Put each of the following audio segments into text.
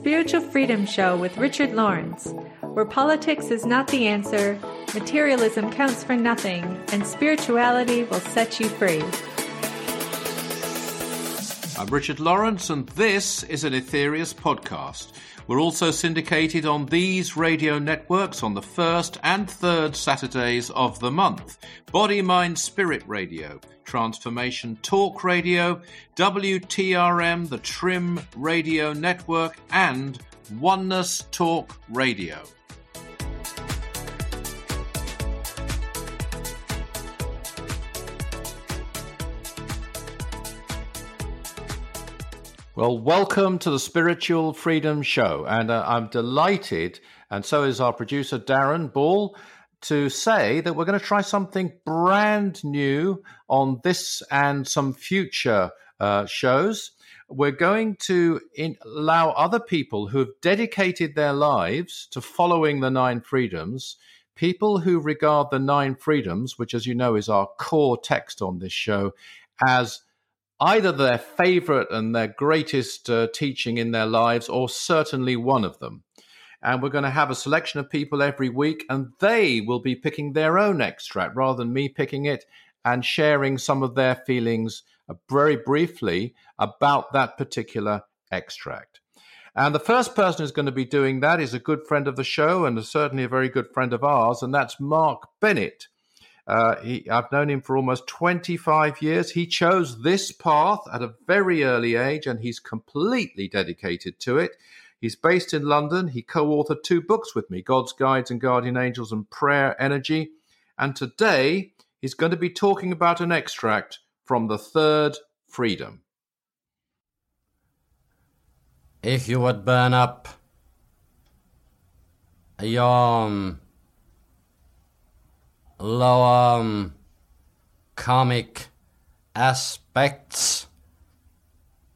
Spiritual Freedom Show with Richard Lawrence, where politics is not the answer, materialism counts for nothing, and spirituality will set you free. I'm Richard Lawrence, and this is an Aetherius podcast. We're also syndicated on these radio networks on the first and third Saturdays of the month Body, Mind, Spirit Radio, Transformation Talk Radio, WTRM, the Trim Radio Network, and Oneness Talk Radio. Well, welcome to the Spiritual Freedom Show. And uh, I'm delighted, and so is our producer, Darren Ball, to say that we're going to try something brand new on this and some future uh, shows. We're going to in- allow other people who have dedicated their lives to following the nine freedoms, people who regard the nine freedoms, which, as you know, is our core text on this show, as either their favorite and their greatest uh, teaching in their lives, or certainly one of them. And we're going to have a selection of people every week, and they will be picking their own extract rather than me picking it and sharing some of their feelings uh, very briefly about that particular extract. And the first person who's going to be doing that is a good friend of the show and certainly a very good friend of ours, and that's Mark Bennett. Uh, he, I've known him for almost 25 years. He chose this path at a very early age and he's completely dedicated to it. He's based in London. He co authored two books with me God's Guides and Guardian Angels and Prayer Energy. And today he's going to be talking about an extract from the Third Freedom. If you would burn up lower um, karmic aspects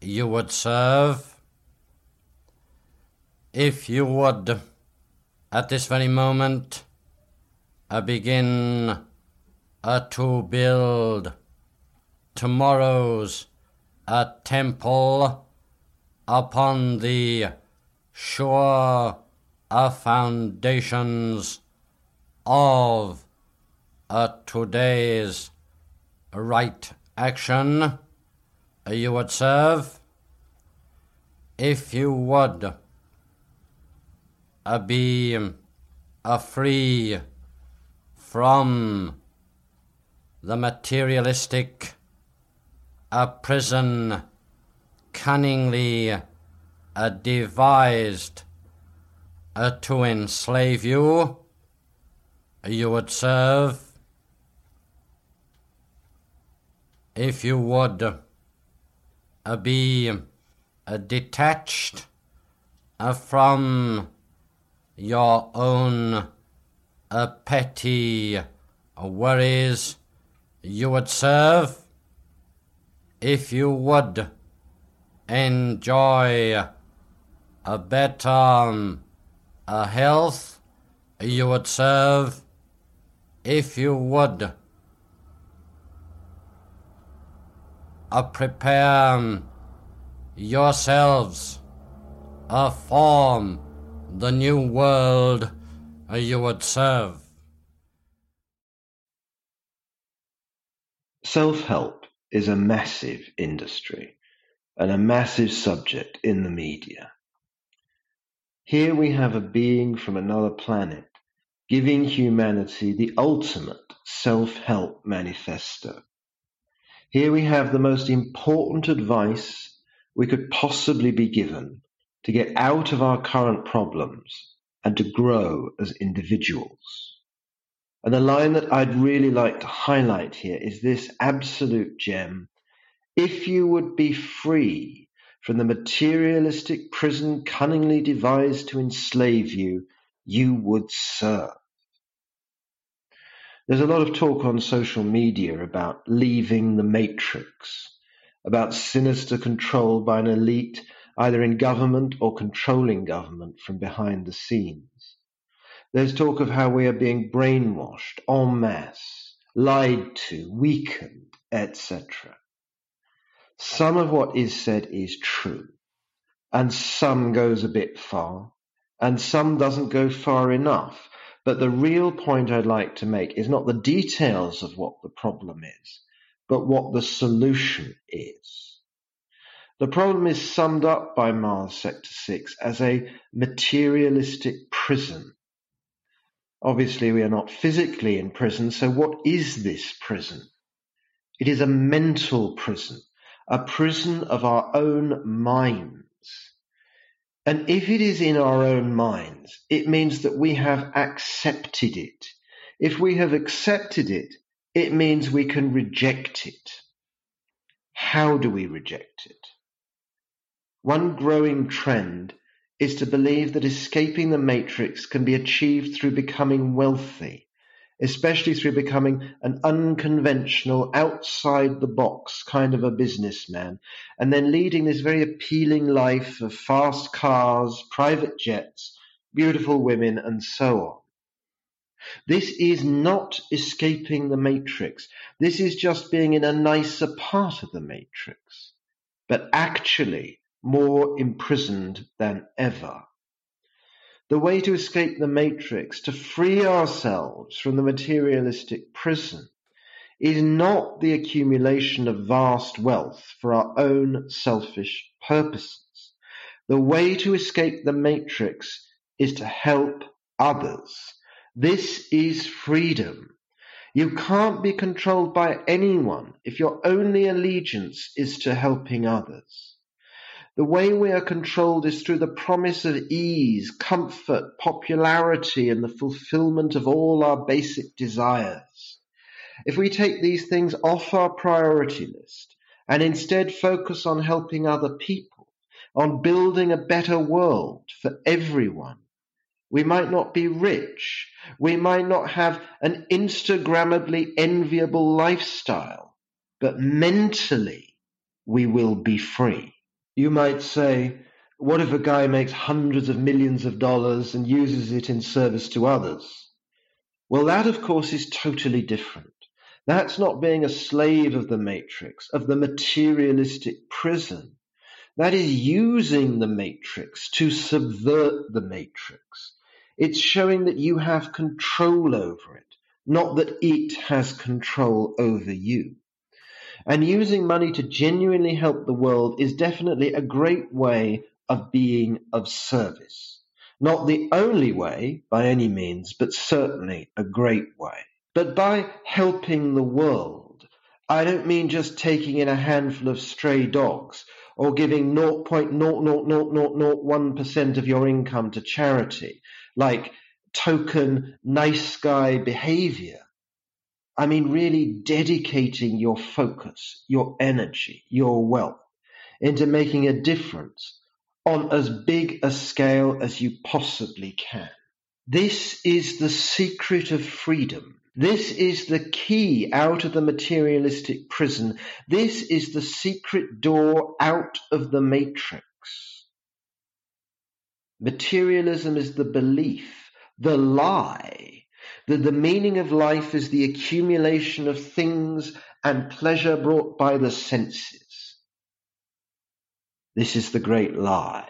you would serve. If you would at this very moment uh, begin uh, to build tomorrow's uh, temple upon the sure uh, foundations of today's right action. You would serve. If you would be free from the materialistic prison cunningly devised to enslave you, you would serve if you would uh, be uh, detached uh, from your own uh, petty worries, you would serve if you would enjoy a better um, a health, you would serve if you would uh, prepare um, yourselves uh, form the new world uh, you would serve. Self help is a massive industry and a massive subject in the media. Here we have a being from another planet giving humanity the ultimate self help manifesto. Here we have the most important advice we could possibly be given to get out of our current problems and to grow as individuals. And the line that I'd really like to highlight here is this absolute gem. If you would be free from the materialistic prison cunningly devised to enslave you, you would serve. There's a lot of talk on social media about leaving the matrix, about sinister control by an elite either in government or controlling government from behind the scenes. There's talk of how we are being brainwashed en masse, lied to, weakened, etc. Some of what is said is true. and some goes a bit far, and some doesn't go far enough. But the real point I'd like to make is not the details of what the problem is, but what the solution is. The problem is summed up by Mars Sector 6 as a materialistic prison. Obviously, we are not physically in prison, so what is this prison? It is a mental prison, a prison of our own minds. And if it is in our own minds, it means that we have accepted it. If we have accepted it, it means we can reject it. How do we reject it? One growing trend is to believe that escaping the matrix can be achieved through becoming wealthy, especially through becoming an unconventional, outside the box kind of a businessman, and then leading this very appealing life of fast cars, private jets, beautiful women, and so on. This is not escaping the matrix. This is just being in a nicer part of the matrix, but actually more imprisoned than ever. The way to escape the matrix, to free ourselves from the materialistic prison, is not the accumulation of vast wealth for our own selfish purposes. The way to escape the matrix is to help others this is freedom. You can't be controlled by anyone if your only allegiance is to helping others. The way we are controlled is through the promise of ease, comfort, popularity, and the fulfillment of all our basic desires. If we take these things off our priority list and instead focus on helping other people, on building a better world for everyone, we might not be rich. We might not have an Instagrammably enviable lifestyle, but mentally we will be free. You might say, what if a guy makes hundreds of millions of dollars and uses it in service to others? Well, that of course is totally different. That's not being a slave of the matrix, of the materialistic prison. That is using the matrix to subvert the matrix. It's showing that you have control over it, not that it has control over you. And using money to genuinely help the world is definitely a great way of being of service. Not the only way by any means, but certainly a great way. But by helping the world, I don't mean just taking in a handful of stray dogs or giving 0.00001% of your income to charity like token nice guy behavior. I mean, really dedicating your focus, your energy, your wealth into making a difference on as big a scale as you possibly can. This is the secret of freedom. This is the key out of the materialistic prison. This is the secret door out of the matrix. Materialism is the belief, the lie, that the meaning of life is the accumulation of things and pleasure brought by the senses. This is the great lie.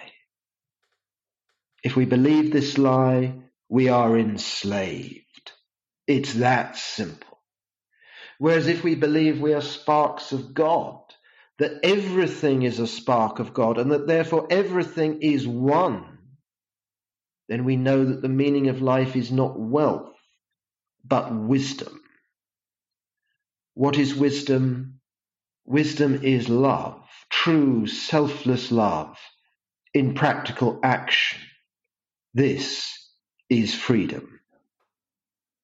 If we believe this lie, we are enslaved. It's that simple. Whereas if we believe we are sparks of God, that everything is a spark of God, and that therefore everything is one, then we know that the meaning of life is not wealth, but wisdom. What is wisdom? Wisdom is love, true selfless love in practical action. This is freedom.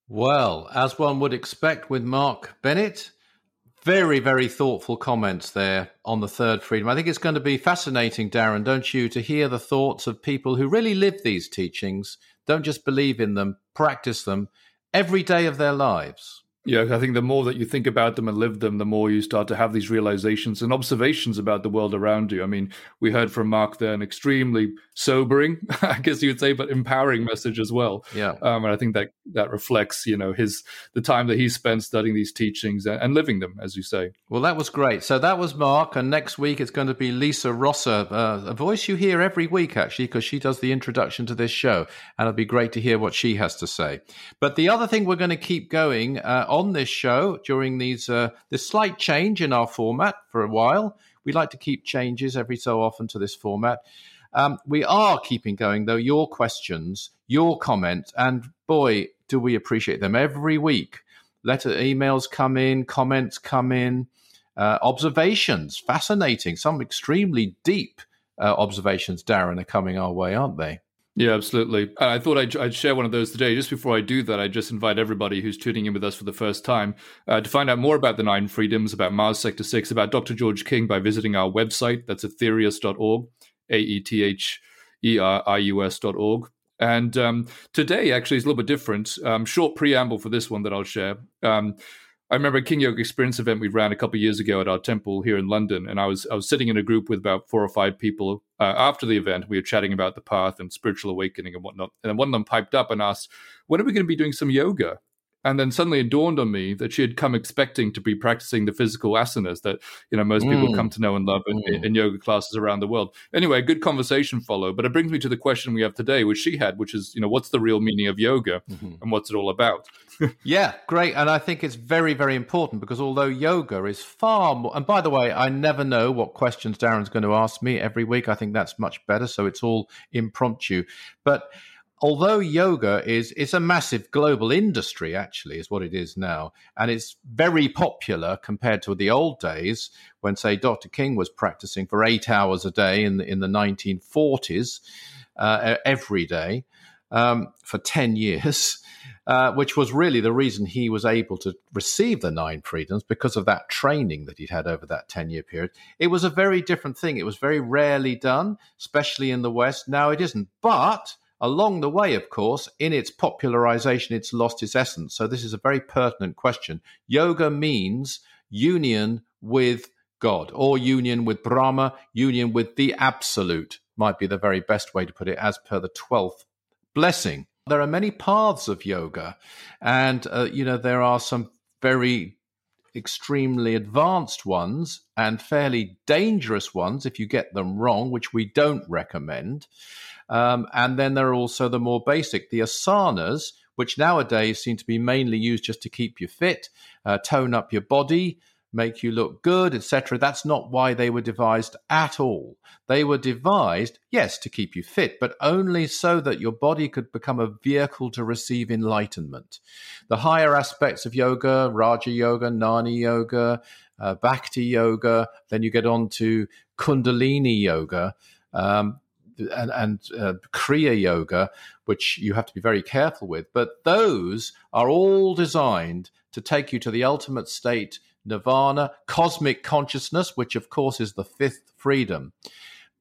Well, as one would expect with Mark Bennett, very, very thoughtful comments there on the third freedom. I think it's going to be fascinating, Darren, don't you, to hear the thoughts of people who really live these teachings, don't just believe in them, practice them every day of their lives. Yeah, I think the more that you think about them and live them, the more you start to have these realizations and observations about the world around you. I mean, we heard from Mark there an extremely sobering, I guess you would say, but empowering message as well. Yeah, um, and I think that that reflects, you know, his the time that he spent studying these teachings and, and, living them, as you say. Well, that was great. So that was Mark, and next week it's going to be Lisa Rosser, uh, a voice you hear every week actually, because she does the introduction to this show, and it'll be great to hear what she has to say. But the other thing we're going to keep going. Uh, on this show during these uh, this slight change in our format for a while. We like to keep changes every so often to this format. Um, we are keeping going though your questions, your comments, and boy, do we appreciate them every week. Letter emails come in, comments come in, uh, observations, fascinating, some extremely deep uh, observations, Darren, are coming our way, aren't they? Yeah, absolutely. I thought I'd, I'd, share one of those today. Just before I do that, I just invite everybody who's tuning in with us for the first time uh, to find out more about the Nine Freedoms, about Mars Sector 6, about Dr. George King by visiting our website. That's aetherius.org, A E T H E R I U S.org. And um, today, actually, is a little bit different. Um, short preamble for this one that I'll share. Um, I remember a King Yoga Experience event we ran a couple of years ago at our temple here in London, and I was I was sitting in a group with about four or five people. Uh, after the event, we were chatting about the path and spiritual awakening and whatnot. And one of them piped up and asked, "When are we going to be doing some yoga?" And then suddenly it dawned on me that she had come expecting to be practicing the physical asanas that you know most people mm. come to know and love in, mm. in, yoga classes around the world. Anyway, a good conversation followed, but it brings me to the question we have today, which she had, which is you know what's the real meaning of yoga mm-hmm. and what's it all about? yeah, great, and I think it's very very important because although yoga is far more, and by the way, I never know what questions Darren's going to ask me every week. I think that's much better, so it's all impromptu, but although yoga is it's a massive global industry actually is what it is now and it's very popular compared to the old days when say dr king was practicing for eight hours a day in the, in the 1940s uh, every day um, for 10 years uh, which was really the reason he was able to receive the nine freedoms because of that training that he'd had over that 10 year period. It was a very different thing. It was very rarely done, especially in the West. Now it isn't. But Along the way, of course, in its popularization, it's lost its essence. So, this is a very pertinent question. Yoga means union with God or union with Brahma, union with the absolute, might be the very best way to put it, as per the 12th blessing. There are many paths of yoga, and, uh, you know, there are some very extremely advanced ones and fairly dangerous ones if you get them wrong, which we don't recommend. Um, and then there are also the more basic, the asanas, which nowadays seem to be mainly used just to keep you fit, uh, tone up your body, make you look good, etc. That's not why they were devised at all. They were devised, yes, to keep you fit, but only so that your body could become a vehicle to receive enlightenment. The higher aspects of yoga, Raja Yoga, Jnana Yoga, uh, Bhakti Yoga, then you get on to Kundalini Yoga. Um, and, and uh, Kriya Yoga, which you have to be very careful with. But those are all designed to take you to the ultimate state, nirvana, cosmic consciousness, which of course is the fifth freedom.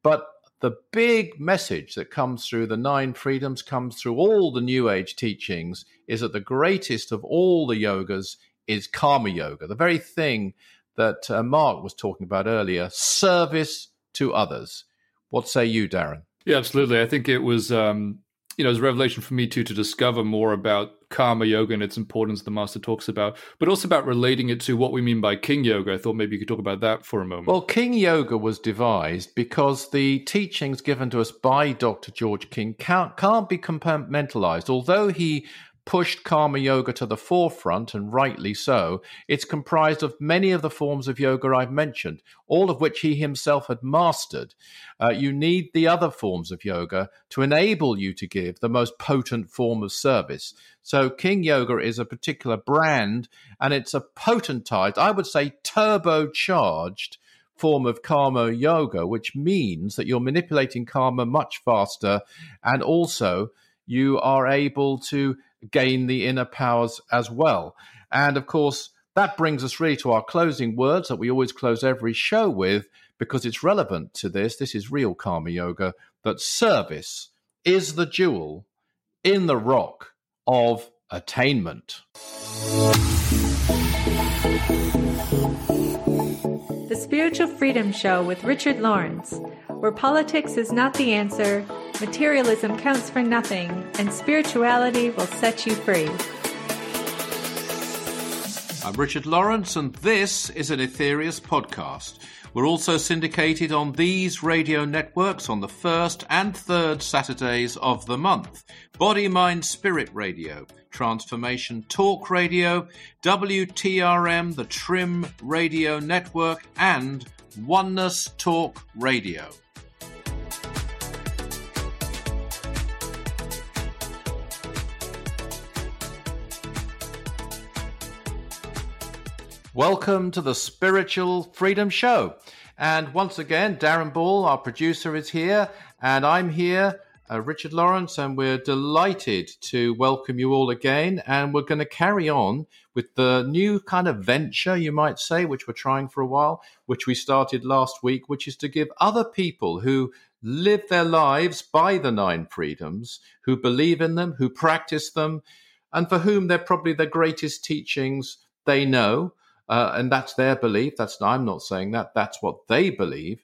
But the big message that comes through the nine freedoms, comes through all the New Age teachings, is that the greatest of all the yogas is karma yoga, the very thing that uh, Mark was talking about earlier service to others. What say you, Darren? Yeah, absolutely. I think it was, um, you know, it was a revelation for me too to discover more about karma yoga and its importance the master talks about, but also about relating it to what we mean by king yoga. I thought maybe you could talk about that for a moment. Well, king yoga was devised because the teachings given to us by Dr. George King can't, can't be compartmentalized. Although he pushed karma yoga to the forefront, and rightly so, it's comprised of many of the forms of yoga I've mentioned, all of which he himself had mastered. Uh, you need the other forms of yoga to enable you to give the most potent form of service. So, King Yoga is a particular brand, and it's a potentized, I would say, turbocharged form of karma yoga, which means that you're manipulating karma much faster and also you are able to gain the inner powers as well. And of course, that brings us really to our closing words that we always close every show with because it's relevant to this. This is real karma yoga that service is the jewel in the rock of attainment. The Spiritual Freedom Show with Richard Lawrence, where politics is not the answer, materialism counts for nothing, and spirituality will set you free. I'm Richard Lawrence, and this is an Aetherius podcast. We're also syndicated on these radio networks on the first and third Saturdays of the month Body, Mind, Spirit Radio, Transformation Talk Radio, WTRM, the Trim Radio Network, and Oneness Talk Radio. Welcome to the Spiritual Freedom Show. And once again, Darren Ball, our producer, is here, and I'm here, uh, Richard Lawrence, and we're delighted to welcome you all again. And we're going to carry on with the new kind of venture, you might say, which we're trying for a while, which we started last week, which is to give other people who live their lives by the nine freedoms, who believe in them, who practice them, and for whom they're probably the greatest teachings they know uh, and that's their belief. That's I'm not saying that. That's what they believe,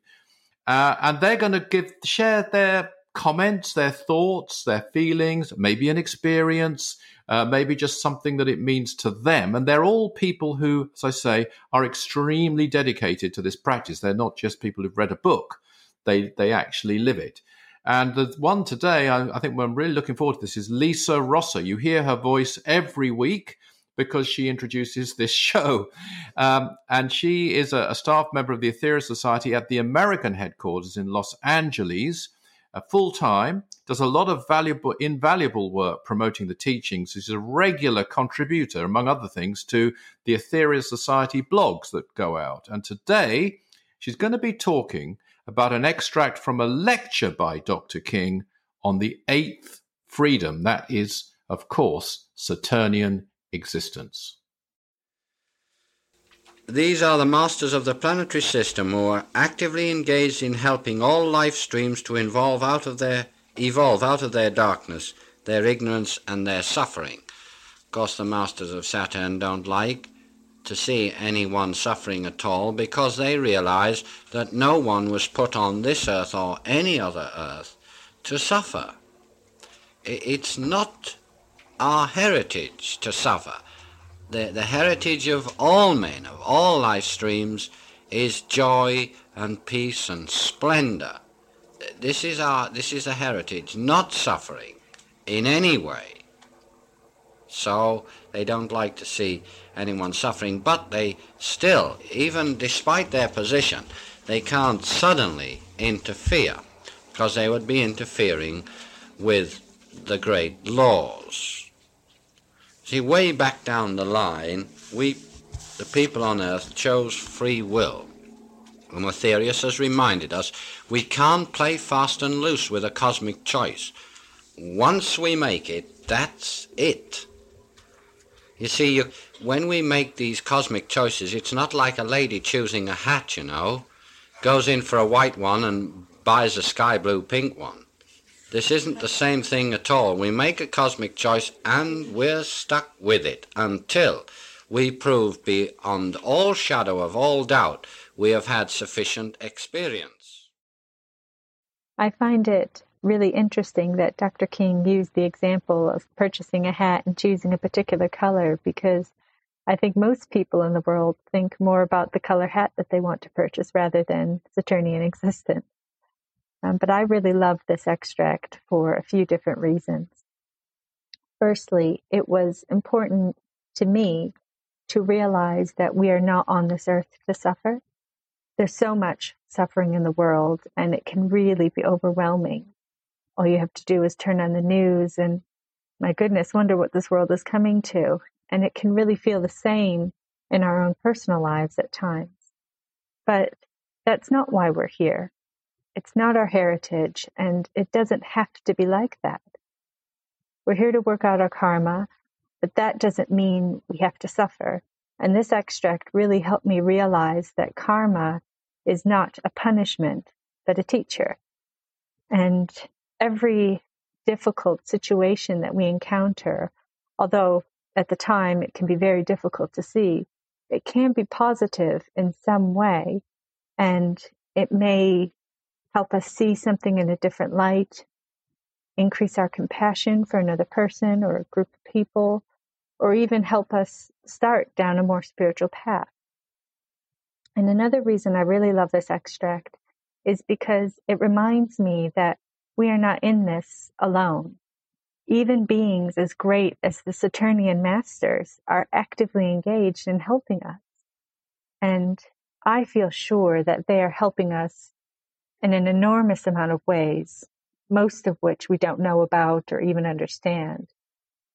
uh, and they're going to give share their comments, their thoughts, their feelings, maybe an experience, uh, maybe just something that it means to them. And they're all people who, as I say, are extremely dedicated to this practice. They're not just people who've read a book; they they actually live it. And the one today, I, I think I'm really looking forward to this is Lisa Rosser. You hear her voice every week because she introduces this show. Um, and she is a, a, staff member of the Aetherius Society at the American headquarters in Los Angeles, uh, full time, does a lot of valuable, invaluable work promoting the teachings. She's a regular contributor, among other things, to the Aetherius Society blogs that go out. And today, she's going to be talking about an extract from a lecture by Dr. King on the eighth freedom. That is, of course, Saturnian existence. These are the masters of the planetary system who are actively engaged in helping all life streams to evolve out of their evolve out of their darkness, their ignorance and their suffering. Of course the masters of Saturn don't like to see anyone suffering at all because they realize that no one was put on this earth or any other earth to suffer. It's not our heritage to suffer. The, the heritage of all men, of all life streams, is joy and peace and splendor. This is our this is a heritage, not suffering in any way. So they don't like to see anyone suffering, but they still, even despite their position, they can't suddenly interfere because they would be interfering with the great laws. See, way back down the line, we, the people on earth, chose free will. And Aetherius has reminded us we can't play fast and loose with a cosmic choice. Once we make it, that's it. You see, you, when we make these cosmic choices, it's not like a lady choosing a hat, you know. Goes in for a white one and buys a sky blue pink one. This isn't the same thing at all. We make a cosmic choice and we're stuck with it until we prove beyond all shadow of all doubt we have had sufficient experience. I find it really interesting that Dr. King used the example of purchasing a hat and choosing a particular color because I think most people in the world think more about the color hat that they want to purchase rather than Saturnian existence. Um, but I really love this extract for a few different reasons. Firstly, it was important to me to realize that we are not on this earth to suffer. There's so much suffering in the world, and it can really be overwhelming. All you have to do is turn on the news and, my goodness, wonder what this world is coming to. And it can really feel the same in our own personal lives at times. But that's not why we're here. It's not our heritage, and it doesn't have to be like that. We're here to work out our karma, but that doesn't mean we have to suffer. And this extract really helped me realize that karma is not a punishment, but a teacher. And every difficult situation that we encounter, although at the time it can be very difficult to see, it can be positive in some way and it may help us see something in a different light, increase our compassion for another person or a group of people, or even help us start down a more spiritual path. And another reason I really love this extract is because it reminds me that we are not in this alone. Even beings as great as the Saturnian masters are actively engaged in helping us. And I feel sure that they are helping us in an enormous amount of ways, most of which we don't know about or even understand.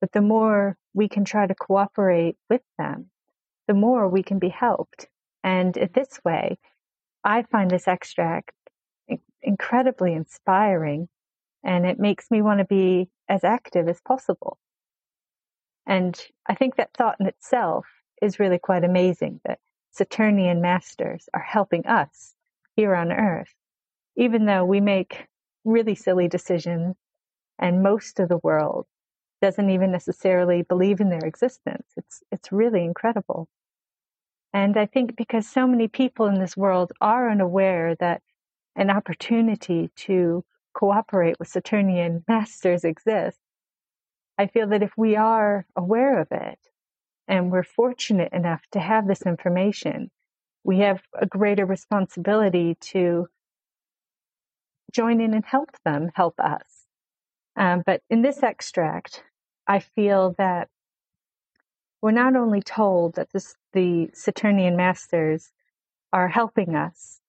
But the more we can try to cooperate with them, the more we can be helped. And this way, I find this extract incredibly inspiring and it makes me want to be as active as possible. And I think that thought in itself is really quite amazing that Saturnian masters are helping us here on earth, even though we make really silly decisions and most of the world doesn't even necessarily believe in their existence. It's, it's really incredible. And I think because so many people in this world are unaware that an opportunity to cooperate with Saturnian masters exists, I feel that if we are aware of it and we're fortunate enough to have this information, we have a greater responsibility to join in and help them help us. Um, but in this extract, I feel that we're not only told that this, the Saturnian masters are helping us,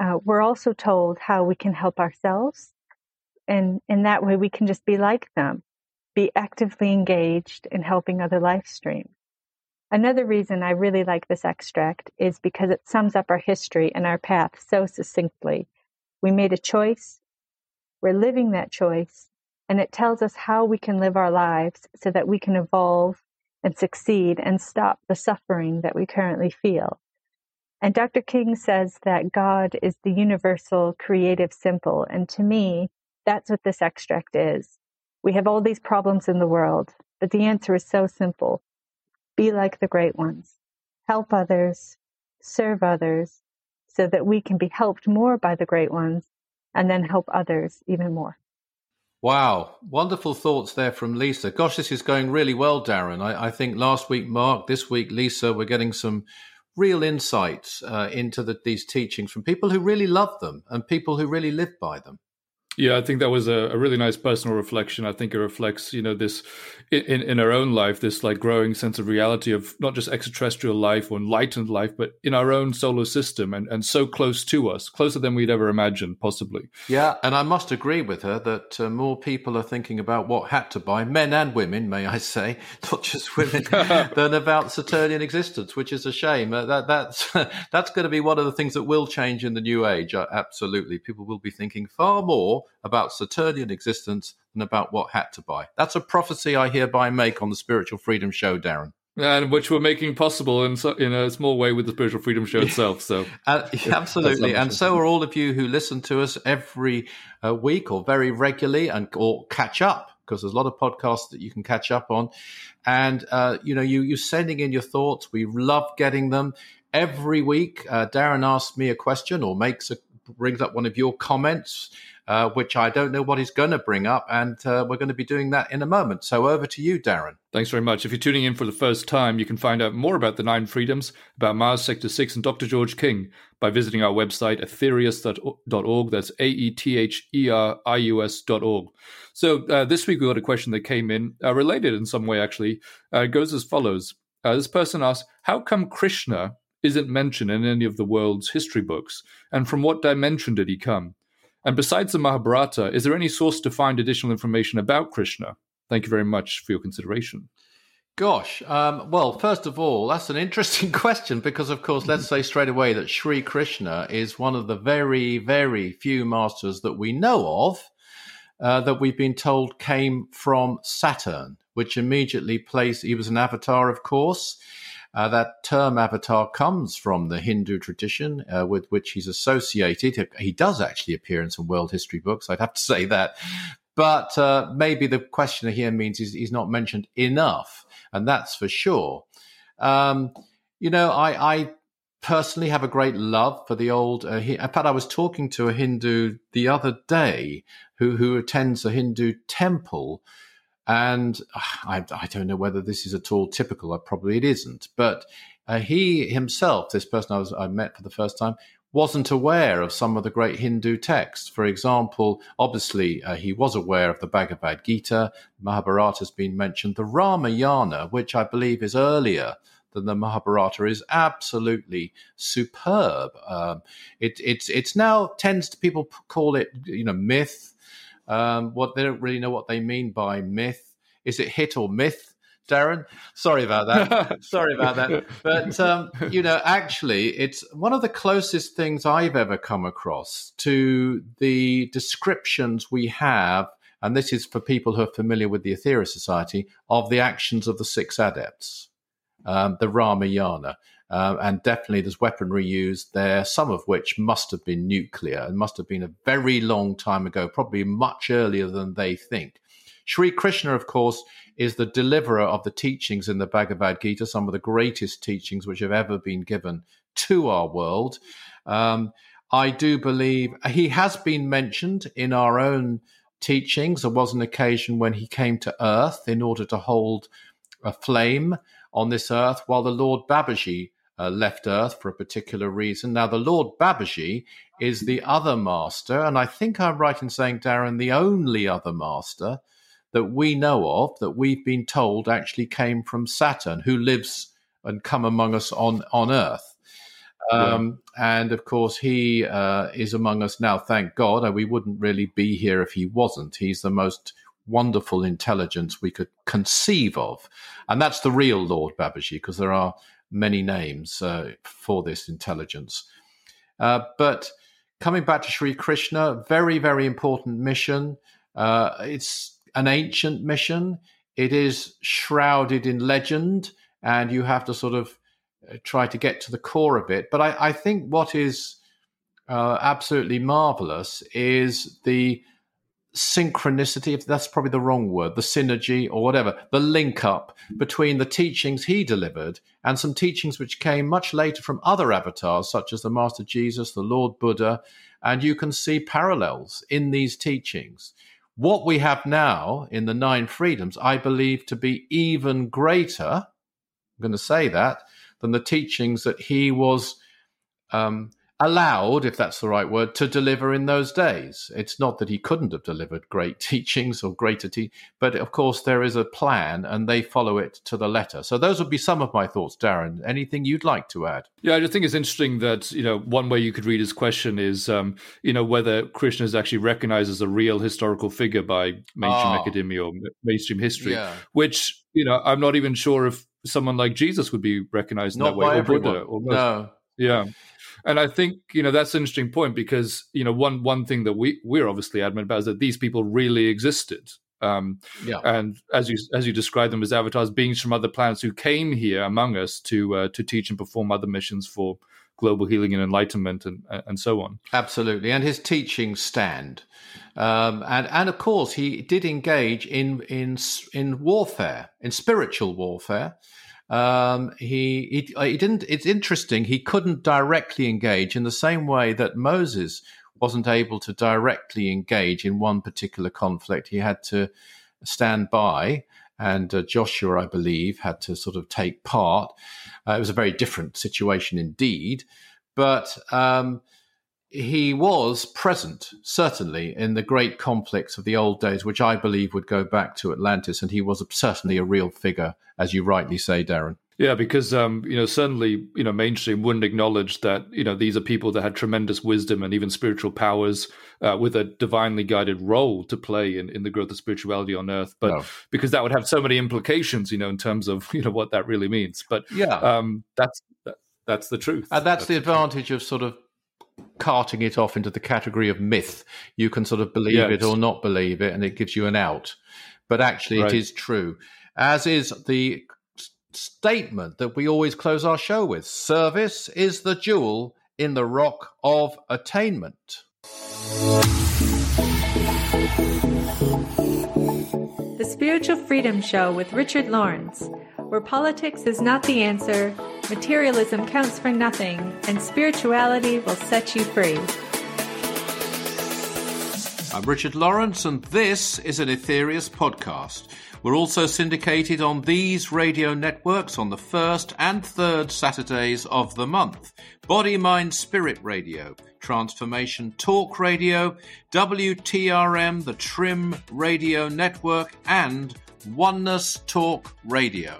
uh, we're also told how we can help ourselves. And in that way, we can just be like them, be actively engaged in helping other life streams. Another reason I really like this extract is because it sums up our history and our path so succinctly. We made a choice, we're living that choice, and it tells us how we can live our lives so that we can evolve and succeed and stop the suffering that we currently feel. And Dr. King says that God is the universal creative simple. And to me, that's what this extract is. We have all these problems in the world, but the answer is so simple. Be like the great ones. Help others, serve others, so that we can be helped more by the great ones and then help others even more. Wow, wonderful thoughts there from Lisa. Gosh, this is going really well, Darren. I, I think last week, Mark, this week, Lisa, we're getting some real insights uh, into the, these teachings from people who really love them and people who really live by them. Yeah, I think that was a, a, really nice personal reflection. I think it reflects, you know, this in in our own life, this like growing sense of reality of not just extraterrestrial life or enlightened life, but in our own solar system and, and so close to us, closer than we'd ever imagined, possibly. Yeah, and I must agree with her that uh, more people are thinking about what hat to buy, men and women, may I say, not just women, than about Saturnian existence, which is a shame. Uh, that that's that's going to be one of the things that will change in the new age. Uh, absolutely, people will be thinking far more about Saturnian existence than about what hat to buy. That's a prophecy I hereby make on the Spiritual Freedom Show, Darren. And which we're making possible in, so, in a small way with the Spiritual Freedom Show itself. So, uh, absolutely, and so are all of you who listen to us every uh, week or very regularly, and or catch up because there's a lot of podcasts that you can catch up on. And uh, you know, you you sending in your thoughts. We love getting them every week. Uh, Darren asks me a question or makes a brings up one of your comments uh, which I don't know what he's going to bring up. And uh, we're going to be doing that in a moment. So over to you, Darren. Thanks very much. If you're tuning in for the first time, you can find out more about the Nine Freedoms, about Mars Sector 6 and Dr. George King by visiting our website, aetherius.org. That's A E T H E R I U S.org. So uh, this week we got a question that came in, uh, related in some way actually. Uh, it goes as follows. Uh, this person asks, How come Krishna isn't mentioned in any of the world's history books? And from what dimension did he come? And besides the Mahabharata, is there any source to find additional information about Krishna? Thank you very much for your consideration. Gosh, um, well, first of all, that's an interesting question because, of course, let's say straight away that Sri Krishna is one of the very, very few masters that we know of uh, that we've been told came from Saturn, which immediately placed, he was an avatar, of course. Uh, that term avatar comes from the Hindu tradition uh, with which he's associated. He does actually appear in some world history books, I'd have to say that. But uh, maybe the questioner here means he's, he's, not mentioned enough, and that's for sure. Um, you know, I, I personally have a great love for the old. Uh, in fact, I was talking to a Hindu the other day who who attends a Hindu temple, and uh, I, I don't know whether this is at all typical. Probably it isn't, but uh, he himself, this person I was I met for the first time, wasn't aware of some of the great Hindu texts. For example, obviously, uh, he was aware of the Bhagavad Gita, Mahabharata has been mentioned, the Ramayana, which I believe is earlier than the Mahabharata, is absolutely superb. Um, it, it's it's now tends to people call it you know myth. Um, what they don't really know what they mean by myth. Is it hit or myth? Darren. Sorry about that. Sorry about that. But, um, you know, actually, it's one of the closest things I've ever come across to the descriptions we have, and this is for people who are familiar with the Aetherius Society, of the actions of the six adepts, um, the Ramayana. Uh, and definitely there's weaponry used there, some of which must have been nuclear and must have been a very long time ago, probably much earlier than they think. Sri Krishna, of course, is the deliverer of the teachings in the Bhagavad Gita, some of the greatest teachings which have ever been given to our world. Um, I do believe he has been mentioned in our own teachings. There was an occasion when he came to earth in order to hold a flame on this earth while the Lord Babaji uh, left earth for a particular reason. Now, the Lord Babaji is the other master, and I think I'm right in saying, Darren, the only other master that we know of that we've been told actually came from Saturn, who lives and come among us on on Earth. Um, yeah. And of course, he uh, is among us now. Thank God. And we wouldn't really be here if he wasn't. He's the most wonderful intelligence we could conceive of, and that's the real Lord Babaji, because there are many names uh, for this intelligence. Uh, but coming back to Sri Krishna, very very important mission. Uh, it's an ancient mission. It is shrouded in legend, and you have to sort of uh, try to get to the core of it. But I, I think what is uh, absolutely marvelous is the synchronicity, if that's probably the wrong word, the synergy or whatever, the link up between the teachings he delivered and some teachings which came much later from other avatars, such as the Master Jesus, the Lord Buddha. And you can see parallels in these teachings. What we have now in the nine freedoms, I believe to be even greater, I'm going to say that, than the teachings that he was um, allowed, if that's the right word, to deliver in those days. It's not that he couldn't have delivered great teachings or greater te- but of course there is a plan and they follow it to the letter. So those would be some of my thoughts, Darren. Anything you'd like to add? Yeah, I just think it's interesting that, you know, one way you could read his question is, um, you know, whether Krishna is actually recognized as a real historical figure by mainstream oh. academia or mainstream history, yeah. which, you know, I'm not even sure if someone like Jesus would be recognized in not that way, or Buddha. Or no. Yeah and I think you know that's an interesting point because you know one one thing that we we're obviously adamant about is that these people really existed. Um, yeah. And as you as you describe them as avatars, beings from other planets who came here among us to uh, to teach and perform other missions for global healing and enlightenment and and so on. Absolutely, and his teachings stand. Um, and and of course, he did engage in in in warfare, in spiritual warfare. Um, he, he uh, he didn't. It's interesting. He couldn't directly engage in the same way that Moses wasn't able to directly engage in one particular conflict. He had to stand by, and uh, Joshua, I believe, had to sort of take part. Uh, it was a very different situation indeed, but um, he was present, certainly, in the great conflicts of the old days, which I believe would go back to Atlantis, and he was certainly a real figure, as you rightly say, Darren. Yeah, because um, you know certainly you know mainstream wouldn't acknowledge that you know these are people that had tremendous wisdom and even spiritual powers uh, with a divinely guided role to play in, in the growth of spirituality on Earth. But no. because that would have so many implications, you know, in terms of you know what that really means. But yeah, um, that's that's the truth. And that's, that's the advantage of sort of carting it off into the category of myth. You can sort of believe yes. it or not believe it, and it gives you an out. But actually, right. it is true, as is the statement that we always close our show with service is the jewel in the rock of attainment. The Spiritual Freedom Show with Richard Lawrence where politics is not the answer, materialism counts for nothing, and spirituality will set you free. I'm Richard Lawrence, and this is an Aetherius podcast. We're also syndicated on these radio networks on the first and third Saturdays of the month Body, Mind, Spirit Radio, Transformation Talk Radio, WTRM, the Trim Radio Network, and Oneness Talk Radio.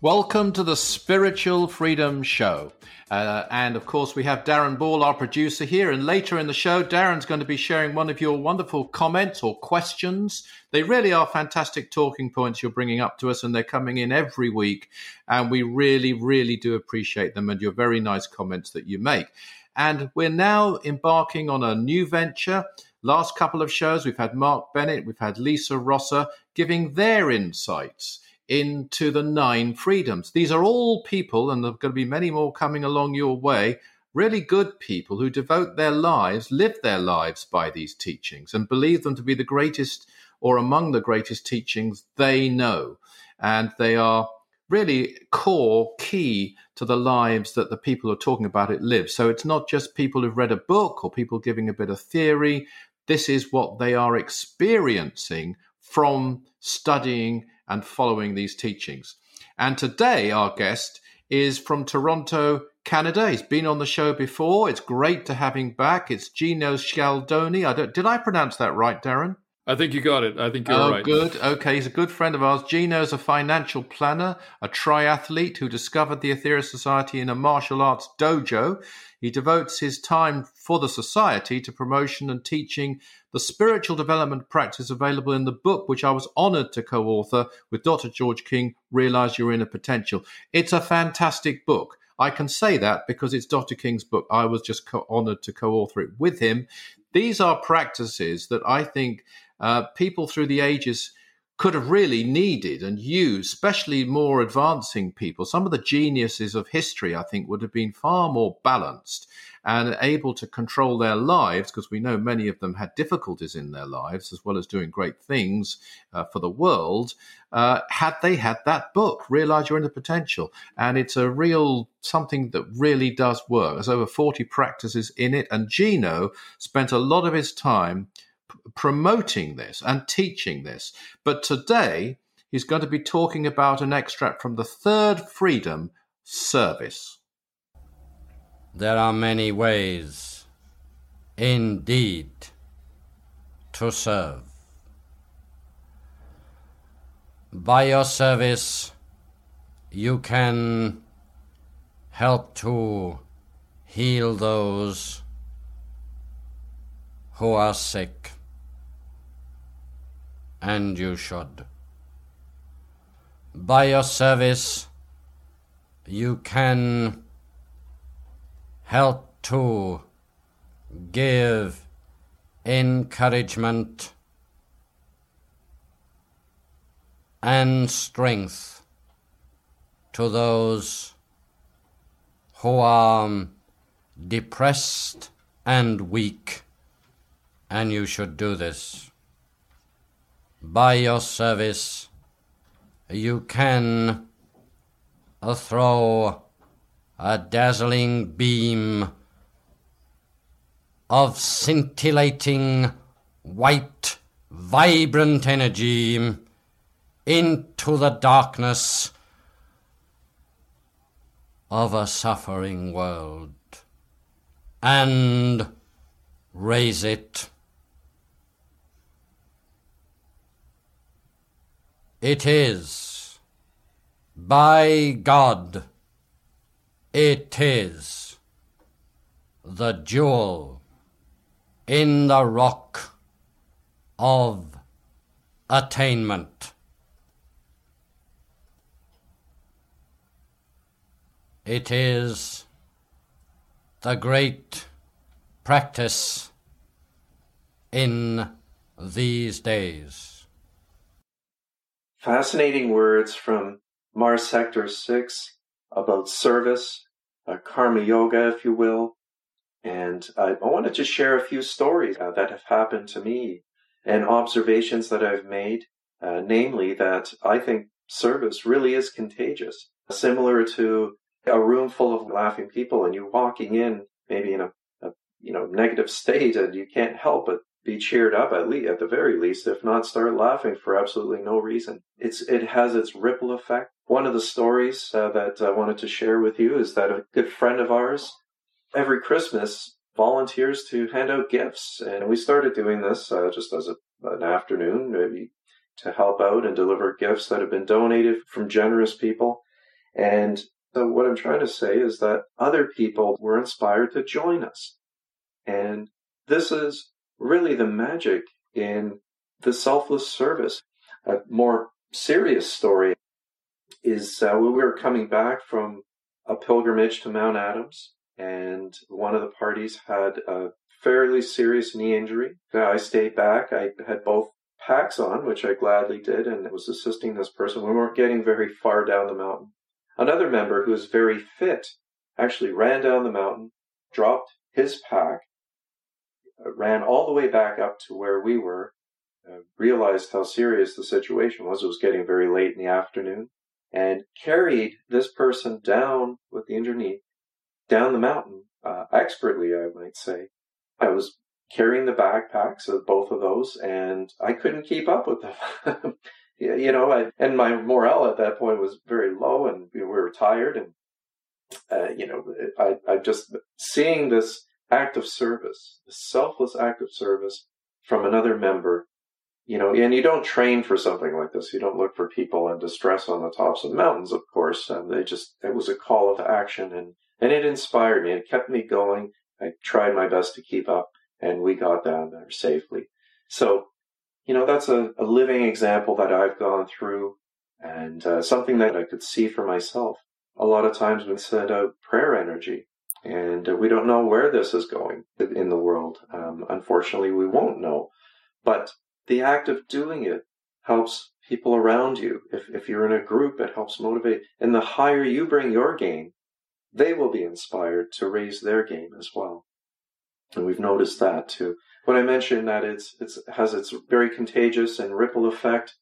Welcome to the Spiritual Freedom Show. Uh, and of course, we have Darren Ball, our producer, here. And later in the show, Darren's going to be sharing one of your wonderful comments or questions. They really are fantastic talking points you're bringing up to us, and they're coming in every week. And we really, really do appreciate them and your very nice comments that you make. And we're now embarking on a new venture. Last couple of shows, we've had Mark Bennett, we've had Lisa Rosser giving their insights into the nine freedoms. These are all people, and there are going to be many more coming along your way, really good people who devote their lives, live their lives by these teachings, and believe them to be the greatest or among the greatest teachings they know. And they are really core, key to the lives that the people are talking about it live. So it's not just people who've read a book or people giving a bit of theory. This is what they are experiencing from studying and following these teachings. And today, our guest is from Toronto, Canada. He's been on the show before. It's great to have him back. It's Gino Scaldoni. I don't, did I pronounce that right, Darren? I think you got it. I think you're oh, right. good. Okay, he's a good friend of ours. Gino is a financial planner, a triathlete who discovered the Aetherius Society in a martial arts dojo. He devotes his time for the society to promotion and teaching the spiritual development practice available in the book, which I was honored to co author with Dr. George King, Realize Your Inner Potential. It's a fantastic book. I can say that because it's Dr. King's book. I was just co- honored to co author it with him. These are practices that I think uh, people through the ages could have really needed and used, especially more advancing people. Some of the geniuses of history, I think, would have been far more balanced and able to control their lives, because we know many of them had difficulties in their lives as well as doing great things uh, for the world, uh, had they had that book, Realize Your Inner Potential. And it's a real something that really does work. There's over 40 practices in it, and Gino spent a lot of his time promoting this and teaching this. But today, he's going to be talking about an extract from the third freedom service. There are many ways, indeed, to serve. By your service, you can help to heal those who are sick and you should. By your service, you can help to give encouragement and strength to those who are depressed and weak, and you should do this by your service, you can throw a dazzling beam of scintillating white, vibrant energy into the darkness of a suffering world and raise it It is. By God, it is the jewel in the rock of attainment. It is the great practice in these days. Fascinating words from Mars Sector 6 about service, uh, karma yoga, if you will. And I, wanted to share a few stories uh, that have happened to me and observations that I've made, uh, namely that I think service really is contagious, similar to a room full of laughing people and you walking in maybe in a, a you know negative state and you can't help but be cheered up at least at the very least if not start laughing for absolutely no reason. It's it has its ripple effect. One of the stories uh, that i wanted to share with you is that a good friend of ours every christmas volunteers to hand out gifts. And we started doing this uh, just as a, an afternoon maybe to help out and deliver gifts that have been donated from generous people. And so what i'm trying to say is that other people were inspired to join us. And this is really the magic in the selfless service. A more serious story is uh, we were coming back from a pilgrimage to Mount Adams, and one of the parties had a fairly serious knee injury. I stayed back. I had both packs on, which I gladly did, and was assisting this person. We weren't getting very far down the mountain. Another member who was very fit actually ran down the mountain, dropped his pack, ran all the way back up to where we were, uh, realized how serious the situation was. It was getting very late in the afternoon, and carried this person down with the injured knee down the mountain uh, expertly, I might say. I was carrying the backpacks of both of those, and I couldn't keep up with them. you know, I, and my morale at that point was very low, and we were tired, and uh, you know, I, I just seeing this act of service, the selfless act of service from another member. You know, and you don't train for something like this. You don't look for people in distress on the tops of mountains, of course. And they just, it was a call of action and, and it inspired me. It kept me going. I tried my best to keep up and we got down there safely. So, you know, that's a, a living example that I've gone through and uh, something that I could see for myself. A lot of times we send out prayer energy and uh, we don't know where this is going in the world. Um, unfortunately, we won't know. But the act of doing it helps people around you. If, if you're in a group, it helps motivate. And the higher you bring your game, they will be inspired to raise their game as well. And we've noticed that too. When I mentioned that it's, it's has its very contagious and ripple effect,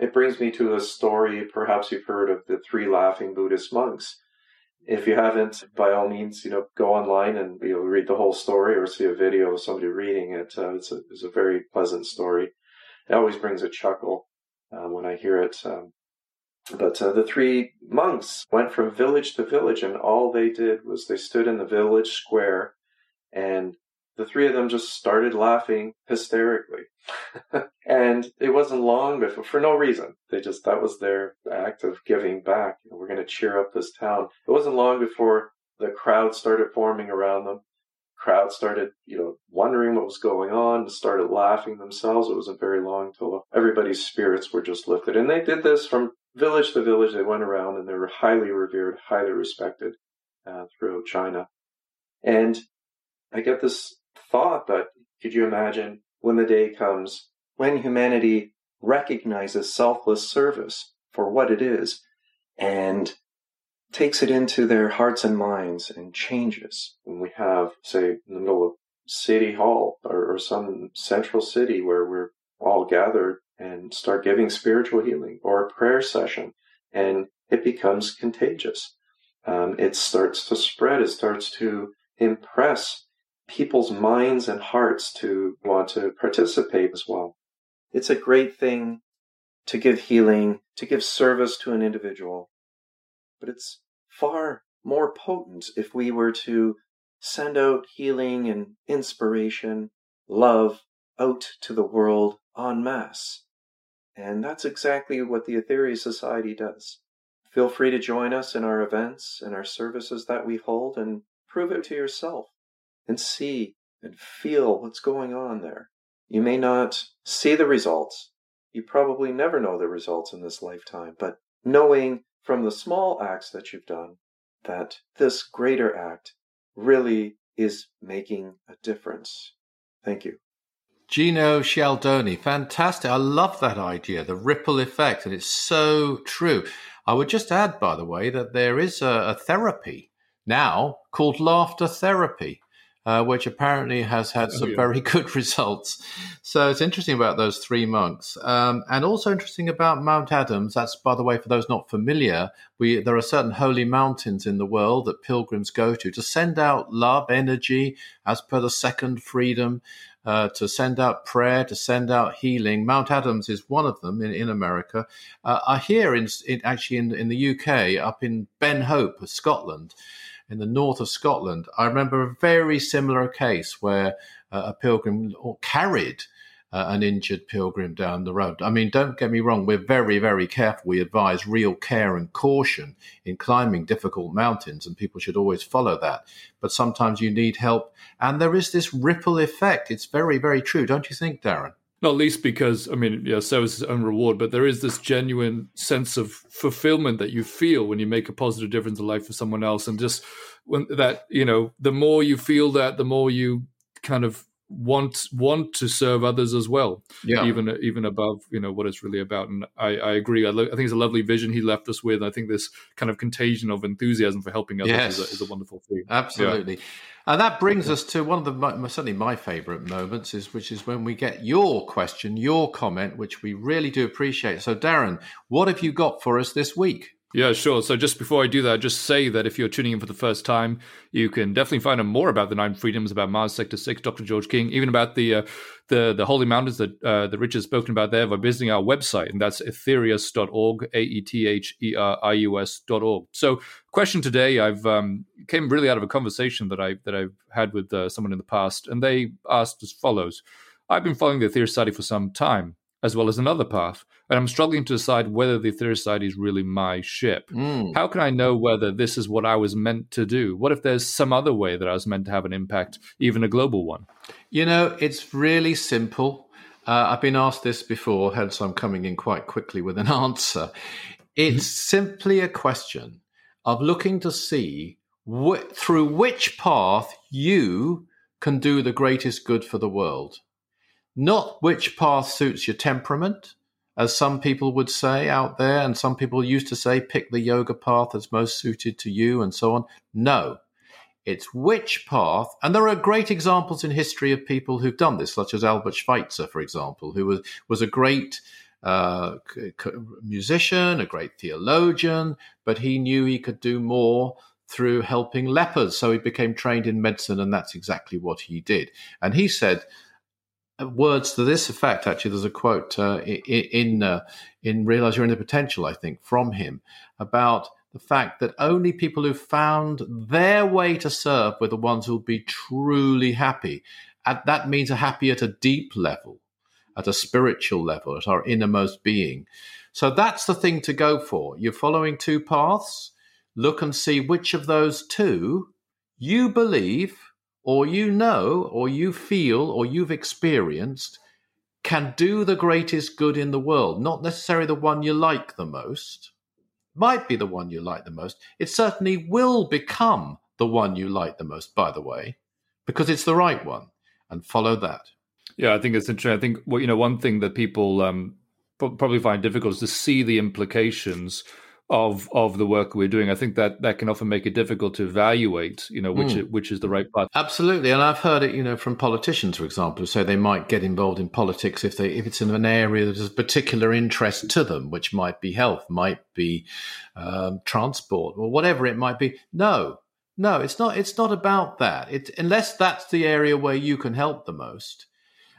it brings me to a story. Perhaps you've heard of the three laughing Buddhist monks if you haven't, by all means, you know, go online and you know, read the whole story or see a video of somebody reading it. Uh, it's, a, it's a very pleasant story. It always brings a chuckle uh, when I hear it. Um, but uh, the three monks went from village to village, and all they did was they stood in the village square and the three of them just started laughing hysterically. and it wasn't long before, for no reason. They just, that was their act of giving back. You know, we're going to cheer up this town. It wasn't long before the crowd started forming around them. Crowd started, you know, wondering what was going on and started laughing themselves. It wasn't very long till everybody's spirits were just lifted. And they did this from village to village. They went around and they were highly revered, highly respected uh, throughout China. And I get this thought, but could you imagine when the day comes when humanity recognizes selfless service for what it is and takes it into their hearts and minds and changes. When we have, say, in the middle of City Hall or, or some central city where we're all gathered and start giving spiritual healing or a prayer session, and it becomes contagious. Um, it starts to spread. It starts to impress people's minds and hearts to want to participate as well. It's a great thing to give healing, to give service to an individual, but it's far more potent if we were to send out healing and inspiration, love out to the world en masse. And that's exactly what the Aetherius Society does. Feel free to join us in our events and our services that we hold and prove it to yourself and see and feel what's going on there. You may not see the results. You probably never know the results in this lifetime, but knowing from the small acts that you've done that this greater act really is making a difference. Thank you. Gino Cialdoni, fantastic. I love that idea, the ripple effect, and it's so true. I would just add, by the way, that there is a, a therapy now called laughter therapy uh, which apparently has had some oh, yeah. very good results. So it's interesting about those three monks, um, and also interesting about Mount Adams. That's, by the way, for those not familiar, we there are certain holy mountains in the world that pilgrims go to to send out love, energy, as per the second freedom. Uh, to send out prayer, to send out healing. Mount Adams is one of them in, in America. Uh, are here in, in actually in, in the UK, up in Ben Hope, Scotland in the north of Scotland. I remember a very similar case where uh, a pilgrim carried uh, an injured pilgrim down the road. I mean, don't get me wrong, we're very, very careful. We advise real care and caution in climbing difficult mountains, and people should always follow that. But sometimes you need help, and there is this ripple effect. It's very, very true, don't you think, Darren? Not least because, I mean, yeah, service is own reward, but there is this genuine sense of fulfillment that you feel when you make a positive difference in life for someone else. And just when that, you know, the more you feel that, the more you kind of want want to serve others as well yeah even even above you know what it's really about and i i agree i, lo- I think it's a lovely vision he left us with i think this kind of contagion of enthusiasm for helping others yes. is, a, is, a, wonderful thing absolutely yeah. And that brings us to one of the certainly my favourite moments is which is when we get your question, your comment, which we really do appreciate. So, Darren, what have you got for us this week? Yeah, sure. So just before I do that, just say that if you're tuning in for the first time, you can definitely find out more about the Nine Freedoms, about Mars Sector Six, Dr. George King, even about the uh, the the holy mountains that uh, Rich has spoken about there by visiting our website, and that's aetherius.org, a e t h e r i u s.org. So, question today, I've um, came really out of a conversation that I that I've had with uh, someone in the past, and they asked as follows: I've been following the Aetherius Society for some time as well as another path. And I'm struggling to decide whether the Aetherius Society is really my ship. Mm. How can I know whether this is what I was meant to do? What if there's some other way that I was meant to have an impact, even a global one? You know, it's really simple. Uh, I've been asked this before, hence I'm coming in quite quickly with an answer. It's mm-hmm. simply a question of looking to see wh- through which path you can do the greatest good for the world not which path suits your temperament, as some people would say out there, and some people used to say, pick the yoga path that's most suited to you, and so on. No, it's which path, and there are great examples in history of people who've done this, such as Albert Schweitzer, for example, who was, was a great uh, musician, a great theologian, but he knew he could do more through helping lepers. So he became trained in medicine, and that's exactly what he did. And he said, words to this effect. Actually, there's a quote uh, in uh, in Realize Your Inner Potential, I think, from him about the fact that only people who found their way to serve were the ones who'll be truly happy. And that means a happy at a deep level, at a spiritual level, at our innermost being. So that's the thing to go for. You're following two paths. Look and see which of those two you believe or you know, or you feel, or you've experienced can do the greatest good in the world, not necessarily the one you like the most, might be the one you like the most. It certainly will become the one you like the most, by the way, because it's the right one, and follow that. Yeah, I think it's interesting. I think well, you know, one thing that people um, probably find difficult is to see the implications of of the work we're doing. I think that that can often make it difficult to evaluate, you know, which mm. is, which is the right path. Absolutely, and I've heard it, you know, from politicians, for example, who say they might get involved in politics if they if it's in an area that is of particular interest to them, which might be health, might be um, transport, or whatever it might be. No, no, it's not. It's not about that. It unless that's the area where you can help the most.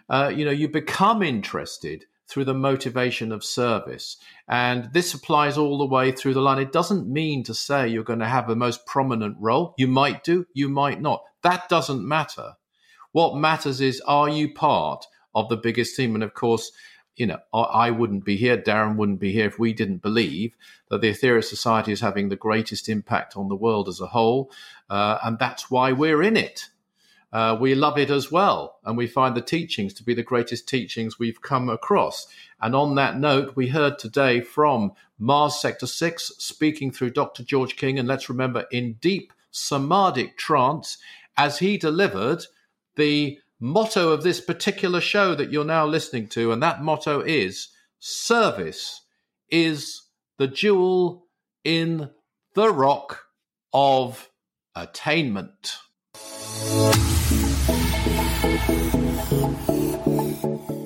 Uh, you know, you become interested through the motivation of service. And this applies all the way through the line. It doesn't mean to say you're going to have the most prominent role. You might do, you might not. That doesn't matter. What matters is are you part of the biggest team? And of course, you know, I wouldn't be here, Darren wouldn't be here if we didn't believe that the Aetherius Society is having the greatest impact on the world as a whole. Uh, and that's why we're in it uh, we love it as well. And we find the teachings to be the greatest teachings we've come across. And on that note, we heard today from Mars Sector 6 speaking through Dr. George King. And let's remember, in deep samadhic trance, as he delivered the motto of this particular show that you're now listening to. And that motto is service is the jewel in the rock of attainment.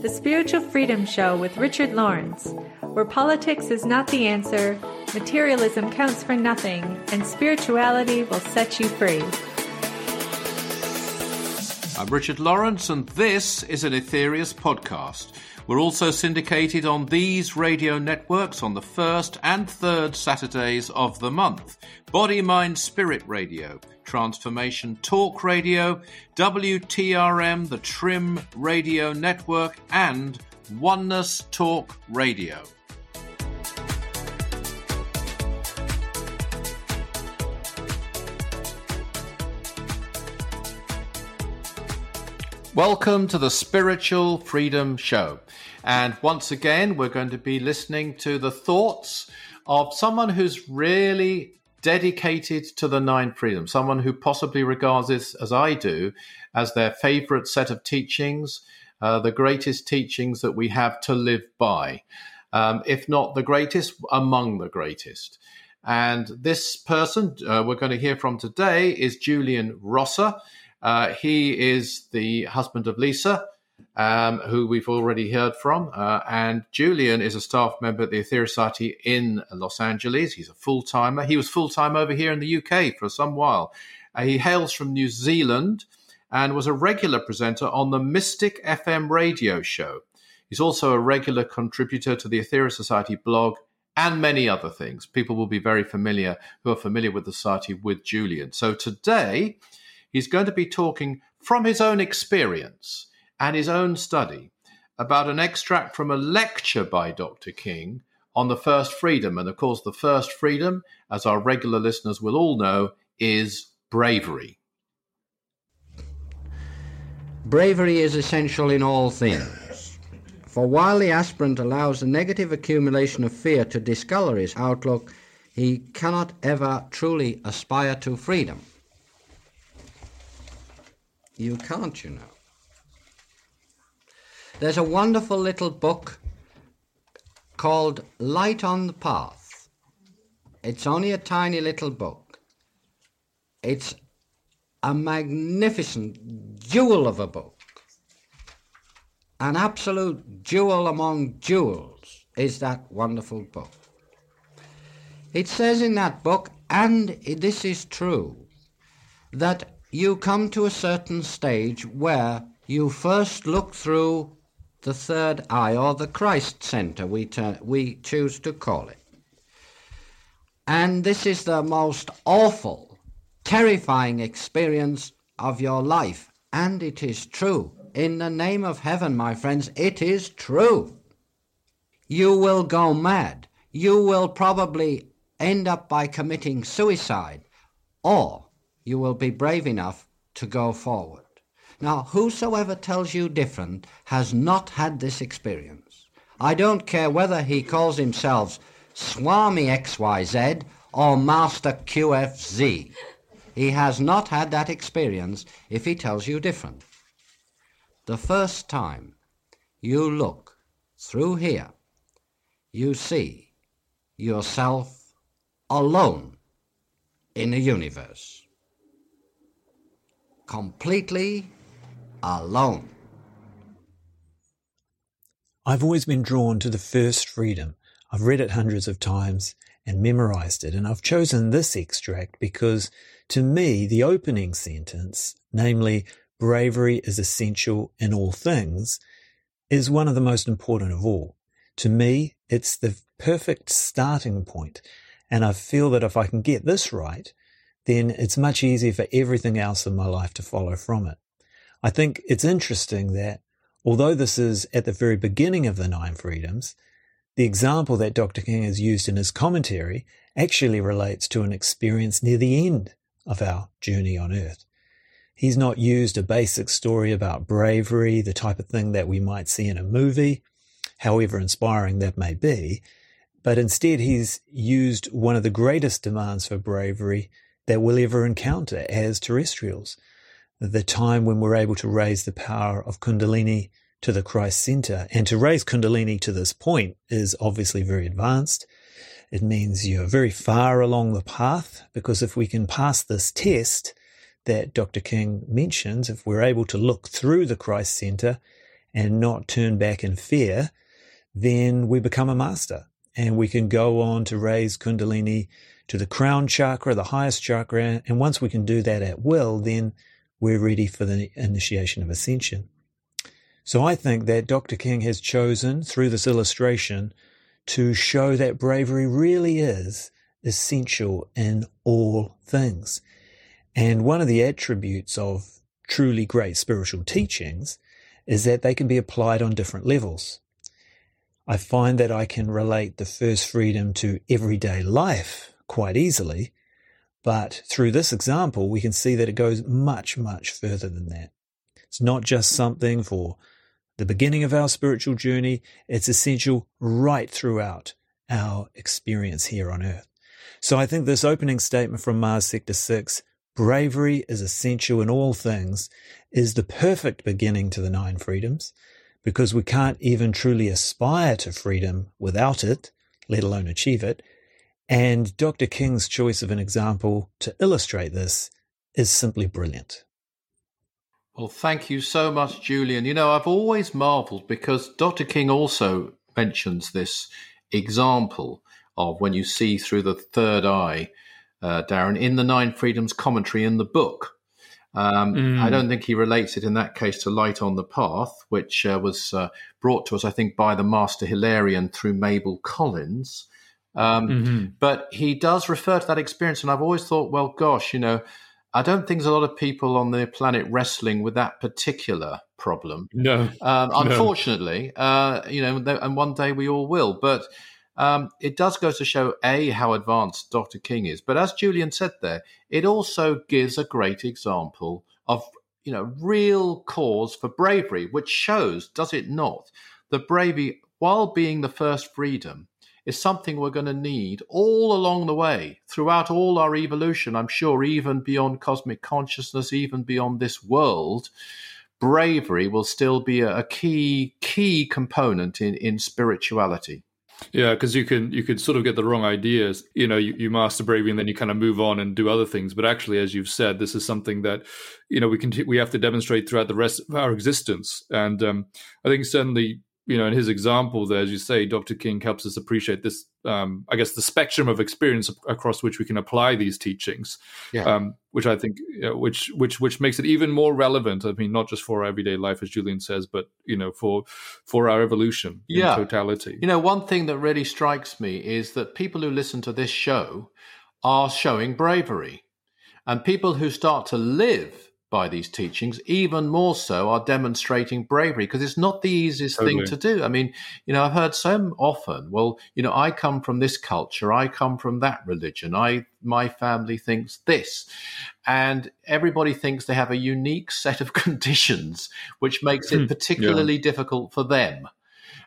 The Spiritual Freedom Show with Richard Lawrence, where politics is not the answer, materialism counts for nothing, and spirituality will set you free. I'm Richard Lawrence, and this is an Aetherius podcast. We're also syndicated on these radio networks on the first and third Saturdays of the month Body, Mind, Spirit Radio, Transformation Talk Radio, WTRM, the Trim Radio Network, and Oneness Talk Radio. Welcome to the Spiritual Freedom Show. And once again, we're going to be listening to the thoughts of someone who's really dedicated to the Nine Freedoms, someone who possibly regards this, as I do, as their favorite set of teachings, uh, the greatest teachings that we have to live by, um, if not the greatest, among the greatest. And this person uh, we're going to hear from today is Julian Rosser. Uh, he is the husband of Lisa, um, who we've already heard from. Uh, and Julian is a staff member at the Society in Los Angeles. He's a full timer. He was full time over here in the UK for some while. Uh, he hails from New Zealand and was a regular presenter on the Mystic FM radio show. He's also a regular contributor to the Aetherius Society blog and many other things. People will be very familiar who are familiar with the society with Julian. So today, he's going to be talking from his own experience and his own study about an extract from a lecture by Dr. King on the first freedom. And of course, the first freedom, as our regular listeners will all know, is bravery. Bravery is essential in all things. For while the aspirant allows the negative accumulation of fear to discolor his outlook, he cannot ever truly aspire to freedom. You can't, you know. There's a wonderful little book called Light on the Path. It's only a tiny little book. It's a magnificent jewel of a book. An absolute jewel among jewels is that wonderful book. It says in that book, and this is true, that you come to a certain stage where you first look through the third eye or the Christ center we, ter- we choose to call it. And this is the most awful, terrifying experience of your life. And it is true. In the name of heaven, my friends, it is true. You will go mad. You will probably end up by committing suicide. Or you will be brave enough to go forward. Now, whosoever tells you different has not had this experience. I don't care whether he calls himself Swami XYZ or Master QFZ. He has not had that experience if he tells you different. The first time you look through here, you see yourself alone in the universe completely alone. I've always been drawn to the first freedom. I've read it hundreds of times and memorized it, and I've chosen this extract because to me, the opening sentence, namely, bravery is essential in all things, is one of the most important of all. To me, it's the perfect starting point, and I feel that if I can get this right, then it's much easier for everything else in my life to follow from it. I think it's interesting that although this is at the very beginning of the Nine Freedoms, the example that Dr. King has used in his commentary actually relates to an experience near the end of our journey on earth. He's not used a basic story about bravery, the type of thing that we might see in a movie, however inspiring that may be, but instead he's used one of the greatest demands for bravery that we'll ever encounter as terrestrials. The time when we're able to raise the power of Kundalini to the Christ center. And to raise Kundalini to this point is obviously very advanced. It means you're very far along the path because if we can pass this test, that Dr. King mentions, if we're able to look through the Christ center and not turn back in fear, then we become a master and we can go on to raise Kundalini to the crown chakra, the highest chakra. And once we can do that at will, then we're ready for the initiation of ascension. So I think that Dr. King has chosen through this illustration to show that bravery really is essential in all things. And one of the attributes of truly great spiritual teachings is that they can be applied on different levels. I find that I can relate the first freedom to everyday life quite easily, but through this example, we can see that it goes much, much further than that. It's not just something for the beginning of our spiritual journey, it's essential right throughout our experience here on earth. So I think this opening statement from Mars Sector 6, bravery is essential in all things, is the perfect beginning to the nine freedoms because we can't even truly aspire to freedom without it, let alone achieve it. And Dr. King's choice of an example to illustrate this is simply brilliant. Well, thank you so much, Julian. You know, I've always marveled because Dr. King also mentions this example of when you see through the third eye, uh, Darren, in the Nine Freedoms commentary in the book. Um, mm. I don't think he relates it in that case to Light on the Path, which uh, was uh, brought to us, I think, by the Master Hilarion through Mabel Collins. Um, mm-hmm. But he does refer to that experience, and I've always thought, well, gosh, you know, I don't think there's a lot of people on the planet wrestling with that particular problem. No, um, unfortunately, no. Uh, you know, and one day we all will. But um, it does go to show a how advanced Dr. King is, but as Julian said there, it also gives a great example of you know real cause for bravery, which shows, does it not, that bravery, while being the first freedom, is something we're going to need all along the way, throughout all our evolution. I'm sure, even beyond cosmic consciousness, even beyond this world, bravery will still be a, a key key component in in spirituality. Yeah, because you can you could sort of get the wrong ideas. You know, you, you master bravery and then you kind of move on and do other things. But actually, as you've said, this is something that you know we can we have to demonstrate throughout the rest of our existence. And um, I think certainly you know, in his example there, as you say, Dr. King helps us appreciate this, um, I guess, the spectrum of experience across which we can apply these teachings, yeah. um, which I think, you know, which which which makes it even more relevant. I mean, not just for our everyday life, as Julian says, but you know, for for our evolution yeah. in totality. You know, one thing that really strikes me is that people who listen to this show are showing bravery, and people who start to live by these teachings, even more so are demonstrating bravery because it's not the easiest totally. thing to do. I mean, you know, I've heard so often, well, you know, I come from this culture, I come from that religion, I my family thinks this. And everybody thinks they have a unique set of conditions which makes it hmm. particularly yeah. difficult for them.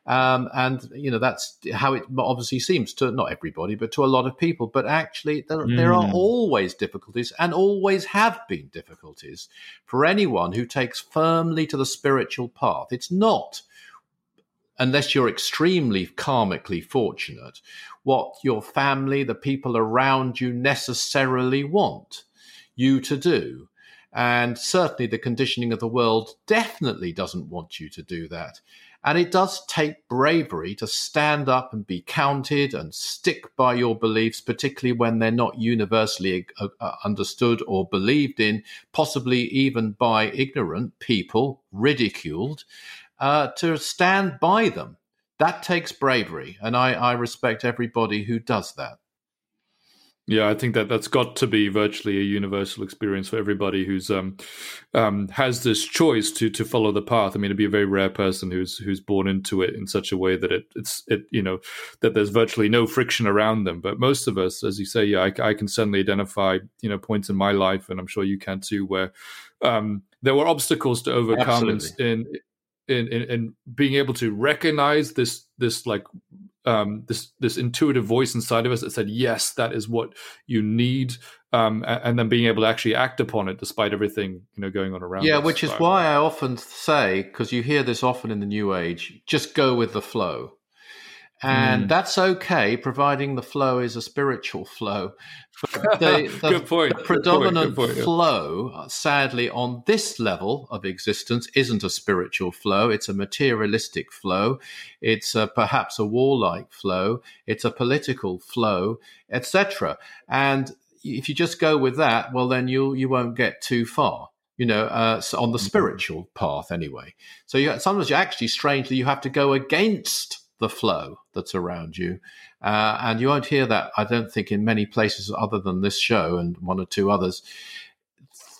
Um, and you know that's how it obviously seems to not everybody, but to a lot of people. But actually, there, mm. there are mm. always difficulties, and always have been difficulties for anyone who takes firmly to the spiritual path. It's not unless you're extremely karmically fortunate, what your family, the people around you necessarily want you to do. And certainly the conditioning of the world definitely doesn't want you to do that. And it does take bravery to stand up and be counted and stick by your beliefs, particularly when they're not universally uh, uh, understood or believed in, possibly even by ignorant people, ridiculed, uh, to stand by them. That takes bravery. And I, I respect everybody who does that. Yeah, I think that that's got to be virtually a universal experience for everybody who's um, um, has this choice to to follow the path. I mean, it'd be a very rare person who's who's born into it in such a way that it it's it you know that there's virtually no friction around them. But most of us, as you say, yeah, I, I can certainly identify you know points in my life, and I'm sure you can too, where um, there were obstacles to overcome in, in in, in, in being able to recognize this this like um, this this intuitive voice inside of us that said, "Yes, that is what you need," um, and, then being able to actually act upon it despite everything you know going on around. Yeah, us. which is why I often say, because you hear this often in the New Age, just go with the flow. And mm. that's okay, providing the flow is a spiritual flow. But the, the, good point. The predominant good point, good point, flow, sadly, on this level of existence, isn't a spiritual flow. It's a materialistic flow. It's a, perhaps a warlike flow. It's a political flow, etc. And if you just go with that, well, then you you won't get too far you know, uh, on the mm-hmm. spiritual path anyway. So you, sometimes you actually, strangely, you have to go against the flow that's around you. Uh, and you won't hear that, I don't think, in many places other than this show and one or two others.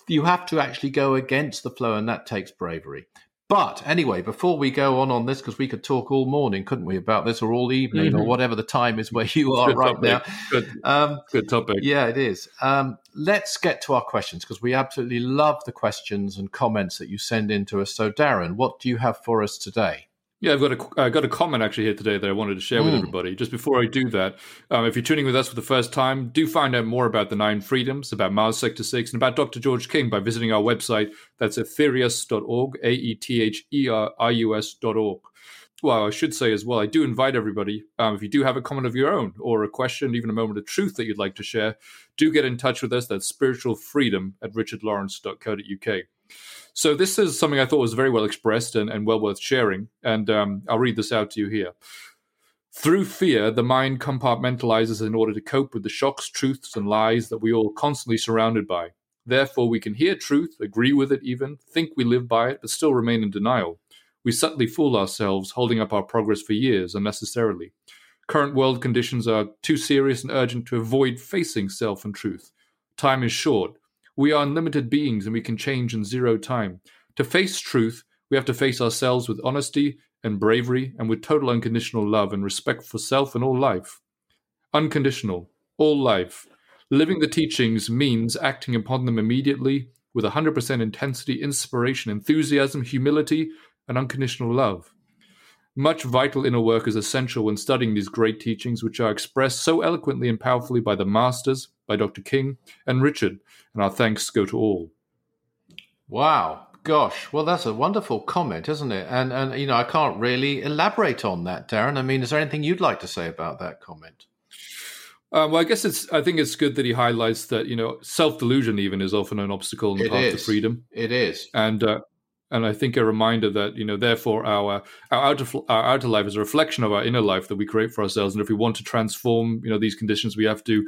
You have to actually go against the flow, and that takes bravery. But anyway, before we go on on this, because we could talk all morning, couldn't we, about this, or all evening, mm-hmm. or whatever the time is where you are Good right topic. now. Good, um, Good topic. Yeah, it is. Um, let's get to our questions because we absolutely love the questions and comments that you send in to us. So, Darren, what do you have for us today? Yeah, I've got a I got a comment actually here today that I wanted to share mm. with hmm. everybody. Just before I do that, um, if you're tuning with us for the first time, do find out more about the Nine Freedoms, about Mars Sector Six, and about Dr. George King by visiting our website. That's aetherius.org, a e t h e r i u s.org. Well, I should say as well, I do invite everybody. Um, if you do have a comment of your own or a question, even a moment of truth that you'd like to share, do get in touch with us. That's spiritual freedom at richardlawrence.co.uk. So this is something I thought was very well expressed and, and well worth sharing. And um, I'll read this out to you here. Through fear, the mind compartmentalizes in order to cope with the shocks, truths, and lies that we all constantly surrounded by. Therefore, we can hear truth, agree with it even, think we live by it, but still remain in denial. We subtly fool ourselves, holding up our progress for years unnecessarily. Current world conditions are too serious and urgent to avoid facing self and truth. Time is short. We are unlimited beings and we can change in zero time. To face truth, we have to face ourselves with honesty and bravery and with total unconditional love and respect for self and all life. Unconditional, all life. Living the teachings means acting upon them immediately with 100% intensity, inspiration, enthusiasm, humility, and unconditional love. Much vital inner work is essential when studying these great teachings, which are expressed so eloquently and powerfully by the Masters, by Dr. King and Richard, and our thanks go to all. Wow. Gosh, well, that's a wonderful comment, isn't it? And and you know, I can't really elaborate on that, Darren. I mean, is there anything you'd like to say about that comment? Um, well, I guess it's. I think it's good that he highlights that you know self delusion even is often an obstacle in the it path is. to freedom. It is, and uh, and I think a reminder that you know therefore our our outer our outer life is a reflection of our inner life that we create for ourselves, and if we want to transform you know these conditions, we have to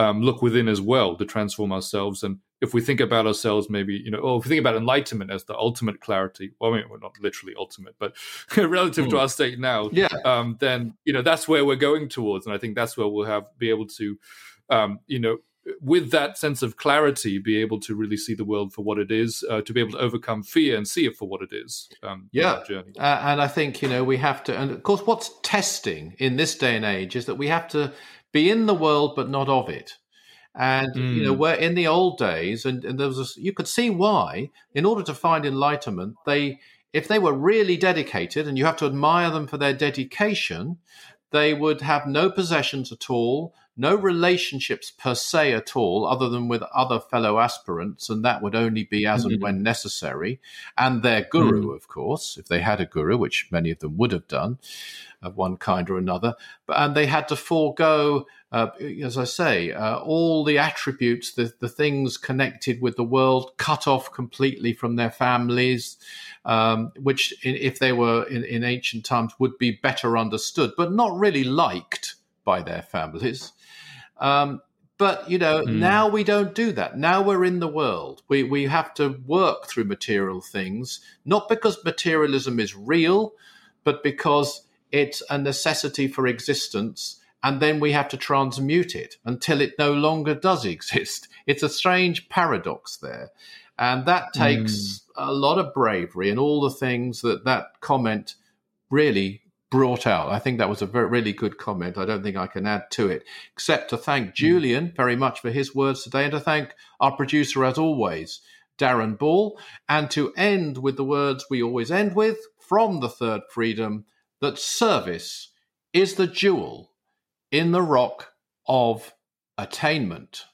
um, look within as well to transform ourselves. And if we think about ourselves, maybe you know, or if we think about enlightenment as the ultimate clarity, well, I mean, well, not literally ultimate, but relative mm. to hmm. our state now, yeah, um, then you know that's where we're going towards, and I think that's where we'll have be able to, um, you know, with that sense of clarity, be able to really see the world for what it is, uh, to be able to overcome fear and see it for what it is. Um, yeah, uh, and I think you know we have to, and of course, what's testing in this day and age is that we have to be in the world but not of it. And mm. you know, hmm. where in the old days, and, and there was a, you could see why, in order to find enlightenment, they if they were really dedicated, and you have to admire them for their dedication, they would have no possessions at all, no relationships per se at all, other than with other fellow aspirants, and that would only be as mm-hmm. and when necessary. And their guru, mm. of course, if they had a guru, which many of them would have done of one kind or another. But, and they had to forego, uh, as I say, uh, all the attributes, the, the things connected with the world, cut off completely from their families, um, which, if they were in, in ancient times, would be better understood, but not really liked by their families. Um, but you know, mm. now we don't do that. Now we're in the world. We we have to work through material things, not because materialism is real, but because it's a necessity for existence, and then we have to transmute it until it no longer does exist. It's a strange paradox there. And that takes mm. a lot of bravery and all the things that that comment really brought out. I think that was a very, really good comment. I don't think I can add to it, except to thank mm. Julian very much for his words today and to thank our producer, as always, Darren Ball, and to end with the words we always end with from the Third Freedom that service is the jewel in the rock of attainment.